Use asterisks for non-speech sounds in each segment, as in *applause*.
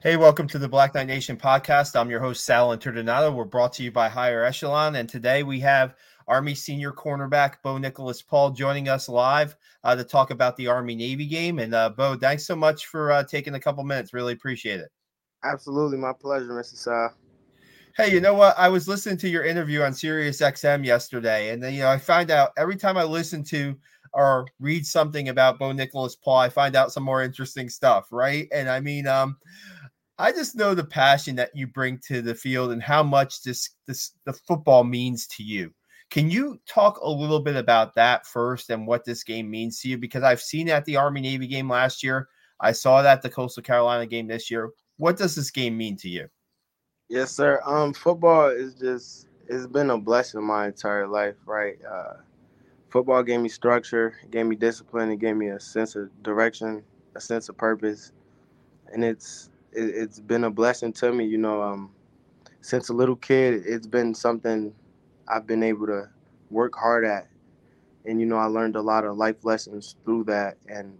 Hey, welcome to the Black Knight Nation podcast. I'm your host, Sal Interdonato. We're brought to you by Higher Echelon. And today we have Army senior cornerback Bo Nicolas Paul joining us live uh, to talk about the Army Navy game. And uh, Bo, thanks so much for uh, taking a couple minutes. Really appreciate it. Absolutely. My pleasure, Mr. Sal. Hey, you know what? I was listening to your interview on Sirius XM yesterday, and then you know I find out every time I listen to or read something about Bo Nicolas Paul, I find out some more interesting stuff, right? And I mean, um, I just know the passion that you bring to the field and how much this this the football means to you. Can you talk a little bit about that first and what this game means to you? Because I've seen at the Army Navy game last year. I saw that the Coastal Carolina game this year. What does this game mean to you? Yes, sir. Um, football is just it's been a blessing my entire life, right? Uh, football gave me structure, gave me discipline, it gave me a sense of direction, a sense of purpose, and it's it, has been a blessing to me. You know, um, since a little kid, it's been something I've been able to work hard at, and you know, I learned a lot of life lessons through that. And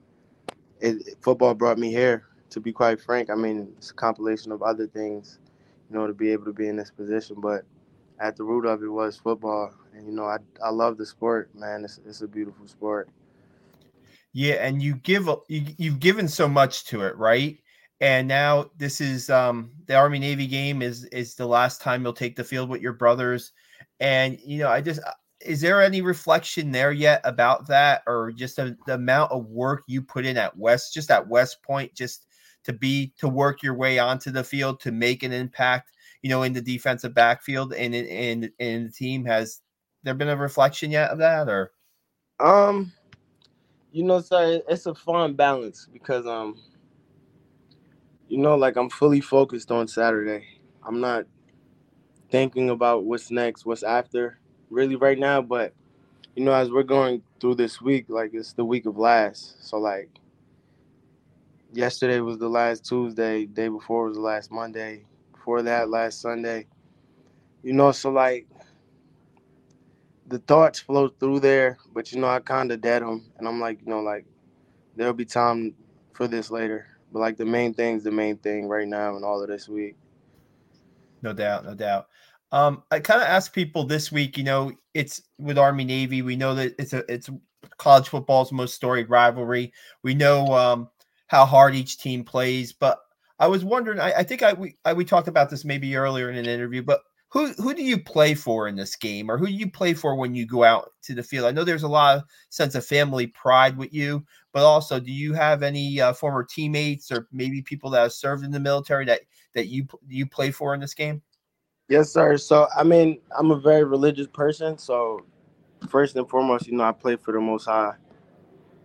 it, football brought me here. To be quite frank, I mean, it's a compilation of other things, you know, to be able to be in this position. But at the root of it was football, and you know, I I love the sport, man. It's it's a beautiful sport. Yeah, and you give you, you've given so much to it, right? And now this is um, the Army Navy game is is the last time you'll take the field with your brothers, and you know I just uh, is there any reflection there yet about that, or just a, the amount of work you put in at West, just at West Point, just to be to work your way onto the field to make an impact, you know, in the defensive backfield? And in in, in the team has there been a reflection yet of that or? Um you know sir it's a fun balance because um you know, like I'm fully focused on Saturday. I'm not thinking about what's next, what's after, really right now. But you know, as we're going through this week, like it's the week of last. So like yesterday was the last Tuesday, day before was the last Monday, before that last Sunday. You know, so like the thoughts flow through there, but you know, I kind of dead them, and I'm like, you know, like there'll be time for this later. But like the main thing's the main thing right now and all of this week. No doubt, no doubt. Um, I kind of asked people this week, you know, it's with Army Navy. We know that it's a it's college football's most storied rivalry. We know um, how hard each team plays, but I was wondering. I, I think I we I, we talked about this maybe earlier in an interview, but who who do you play for in this game, or who do you play for when you go out to the field? I know there's a lot of sense of family pride with you, but also, do you have any uh, former teammates or maybe people that have served in the military that that you you play for in this game? Yes, sir. So I mean, I'm a very religious person, so first and foremost, you know, I play for the Most High.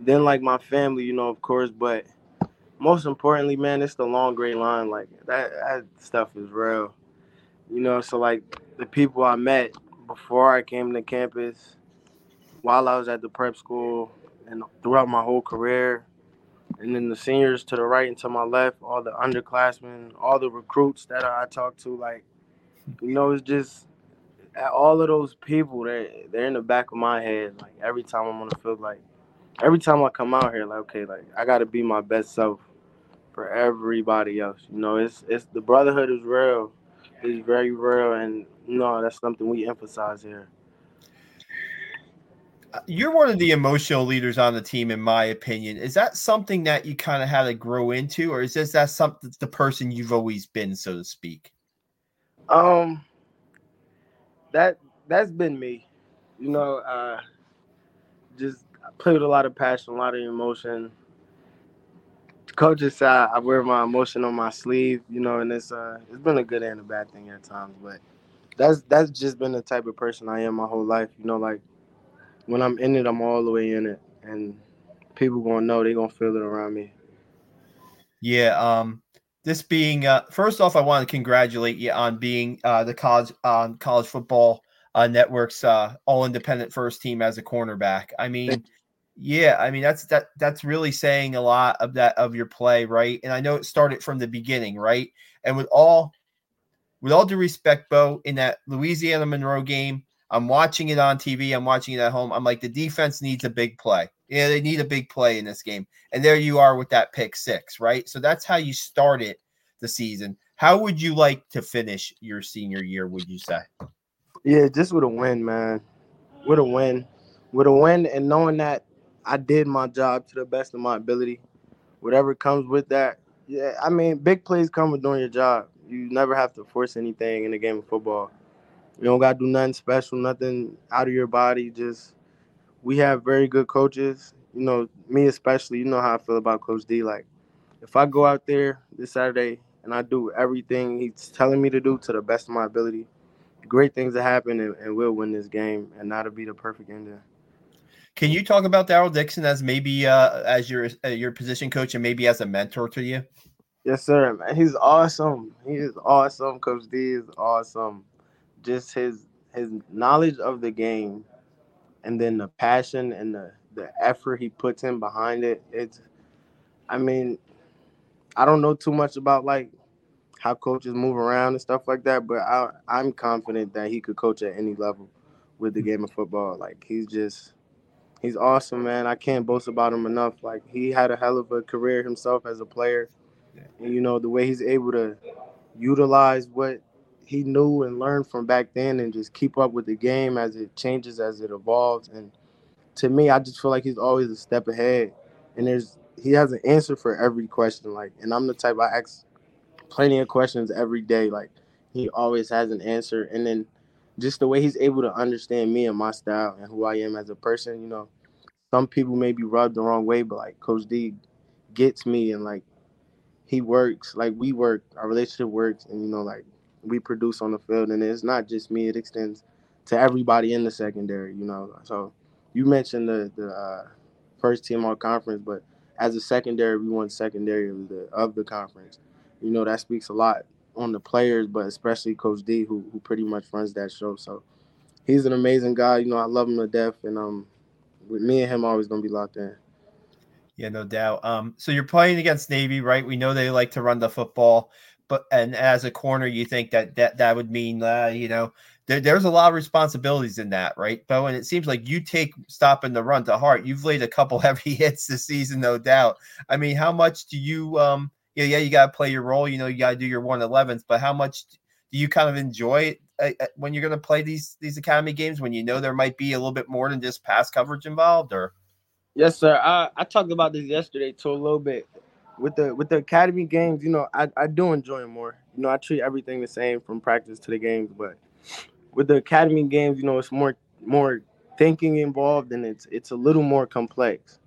Then, like my family, you know, of course, but most importantly, man, it's the long gray line. Like that, that stuff is real you know, so like the people I met before I came to campus, while I was at the prep school, and throughout my whole career, and then the seniors to the right and to my left, all the underclassmen, all the recruits that I talked to, like, you know, it's just all of those people. They're they're in the back of my head. Like every time I'm on the field, like every time I come out here, like okay, like I got to be my best self for everybody else. You know, it's it's the brotherhood is real is very real, and no, that's something we emphasize here. You're one of the emotional leaders on the team, in my opinion. Is that something that you kind of had to grow into, or is this that something the person you've always been, so to speak? Um, that that's been me. You know, uh, just play with a lot of passion, a lot of emotion coaches say I wear my emotion on my sleeve, you know, and it's uh it's been a good and a bad thing at times, but that's that's just been the type of person I am my whole life. You know, like when I'm in it, I'm all the way in it, and people gonna know they gonna feel it around me. Yeah. Um. This being uh, first off, I want to congratulate you on being uh, the college on college football uh, network's uh, all independent first team as a cornerback. I mean, yeah, I mean that's that that's really saying a lot of that of your play, right? And I know it started from the beginning, right? And with all with all due respect, Bo, in that Louisiana Monroe game, I'm watching it on TV, I'm watching it at home. I'm like, the defense needs a big play. Yeah, they need a big play in this game. And there you are with that pick six, right? So that's how you started the season. How would you like to finish your senior year? Would you say? Yeah, just with a win, man. With a win, with a win, and knowing that I did my job to the best of my ability. Whatever comes with that, yeah. I mean, big plays come with doing your job. You never have to force anything in the game of football. You don't gotta do nothing special, nothing out of your body. Just we have very good coaches. You know, me especially. You know how I feel about Coach D. Like, if I go out there this Saturday and I do everything he's telling me to do to the best of my ability, great things will happen and, and we'll win this game, and that'll be the perfect ending. Can you talk about Daryl Dixon as maybe uh, as your uh, your position coach and maybe as a mentor to you? Yes, sir. Man, he's awesome. He is awesome. Coach D is awesome. Just his his knowledge of the game, and then the passion and the the effort he puts in behind it. It's, I mean, I don't know too much about like how coaches move around and stuff like that, but I I'm confident that he could coach at any level with the game of football. Like he's just he's awesome, man. I can't boast about him enough. Like he had a hell of a career himself as a player, and you know the way he's able to utilize what he knew and learned from back then, and just keep up with the game as it changes, as it evolves. And to me, I just feel like he's always a step ahead, and there's he has an answer for every question. Like, and I'm the type I ask plenty of questions every day. Like he always has an answer, and then just the way he's able to understand me and my style and who I am as a person. You know, some people may be rubbed the wrong way, but like Coach D gets me and like he works, like we work, our relationship works, and you know, like we produce on the field, and it's not just me; it extends to everybody in the secondary. You know, so you mentioned the the uh, first team all conference, but as a secondary, we won secondary of the of the conference. You know, that speaks a lot on the players, but especially Coach D, who who pretty much runs that show. So he's an amazing guy. You know, I love him to death, and um, with me and him always gonna be locked in. Yeah, no doubt. Um, so you're playing against Navy, right? We know they like to run the football, but and as a corner, you think that that that would mean, uh, you know, there, there's a lot of responsibilities in that, right, Bo? And it seems like you take stopping the run to heart. You've laid a couple *laughs* heavy hits this season, no doubt. I mean, how much do you um yeah, yeah, you got to play your role. You know, you got to do your 111s. But how much do you kind of enjoy it uh, uh, when you're going to play these these academy games when you know there might be a little bit more than just pass coverage involved? Or yes, sir. I, I talked about this yesterday too a little bit with the with the academy games. You know, I, I do enjoy them more. You know, I treat everything the same from practice to the games, but with the academy games, you know, it's more more thinking involved and it's it's a little more complex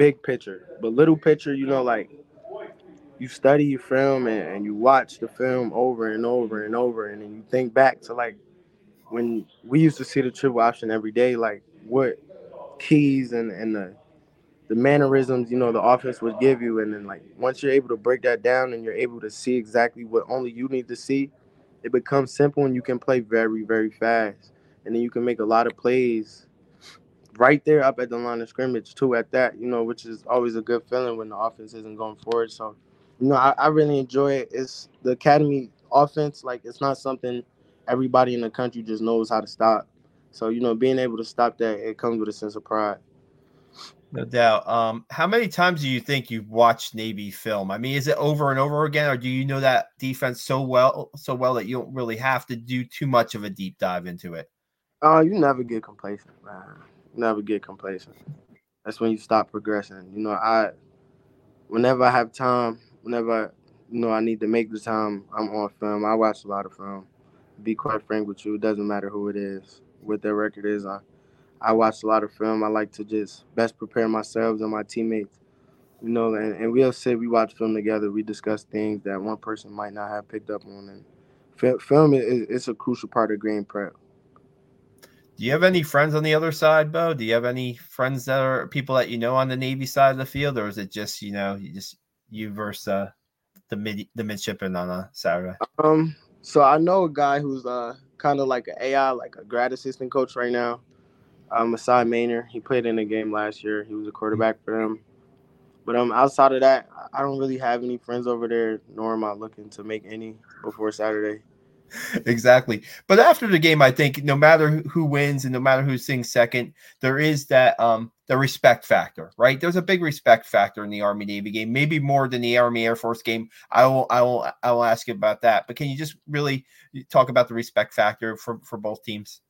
big picture. But little picture, you know, like you study your film and, and you watch the film over and over and over, and then you think back to like when we used to see the triple option every day, like what keys and and the the mannerisms, you know, the offense would give you, and then like once you're able to break that down and you're able to see exactly what only you need to see, it becomes simple and you can play very very fast, and then you can make a lot of plays right there up at the line of scrimmage too at that, you know, which is always a good feeling when the offense isn't going forward. So, you know, I, I really enjoy it. It's the academy offense, like it's not something everybody in the country just knows how to stop. So, you know, being able to stop that, it comes with a sense of pride. No doubt. Um, how many times do you think you've watched Navy film? I mean, is it over and over again, or do you know that defense so well, so well that you don't really have to do too much of a deep dive into it? Uh, you never get complacent, man never get complacent. That's when you stop progressing. You know, I whenever I have time, whenever you know I need to make the time, I'm on film. I watch a lot of film. be quite frank with you, it doesn't matter who it is, what their record is. I I watch a lot of film. I like to just best prepare myself and my teammates. You know, and, and we'll say we watch film together. We discuss things that one person might not have picked up on, and film is it's a crucial part of game prep. Do you have any friends on the other side, Bo? Do you have any friends that are people that you know on the Navy side of the field, or is it just you know you just you versus uh, the mid the midshipman on a Saturday? Um, so I know a guy who's uh kind of like an AI, like a grad assistant coach right now. Um, Masai Maynor. He played in a game last year. He was a quarterback for them. But um, outside of that, I don't really have any friends over there, nor am I looking to make any before Saturday. Exactly. But after the game, I think no matter who wins and no matter who sings second, there is that um the respect factor, right? There's a big respect factor in the Army Navy game, maybe more than the Army Air Force game. I will I will I will ask you about that. But can you just really talk about the respect factor for for both teams?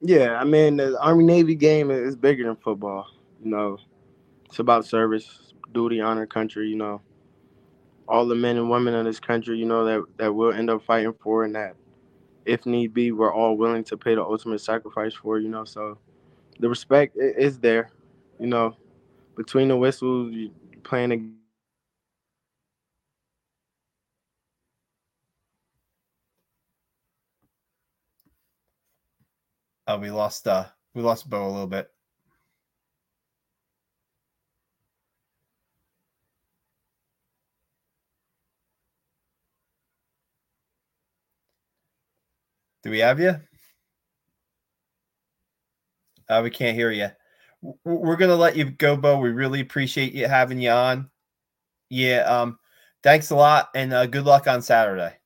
Yeah, I mean the Army Navy game is bigger than football. You know, it's about service, duty, honor, country. You know, all the men and women in this country, you know, that that we'll end up fighting for, and that if need be, we're all willing to pay the ultimate sacrifice for. You know, so the respect is there. You know, between the whistles, playing a Oh, we lost uh we lost Bo a little bit. Do we have you? Uh, we can't hear you. We're gonna let you go, Bo. We really appreciate you having you on. Yeah. Um. Thanks a lot, and uh, good luck on Saturday.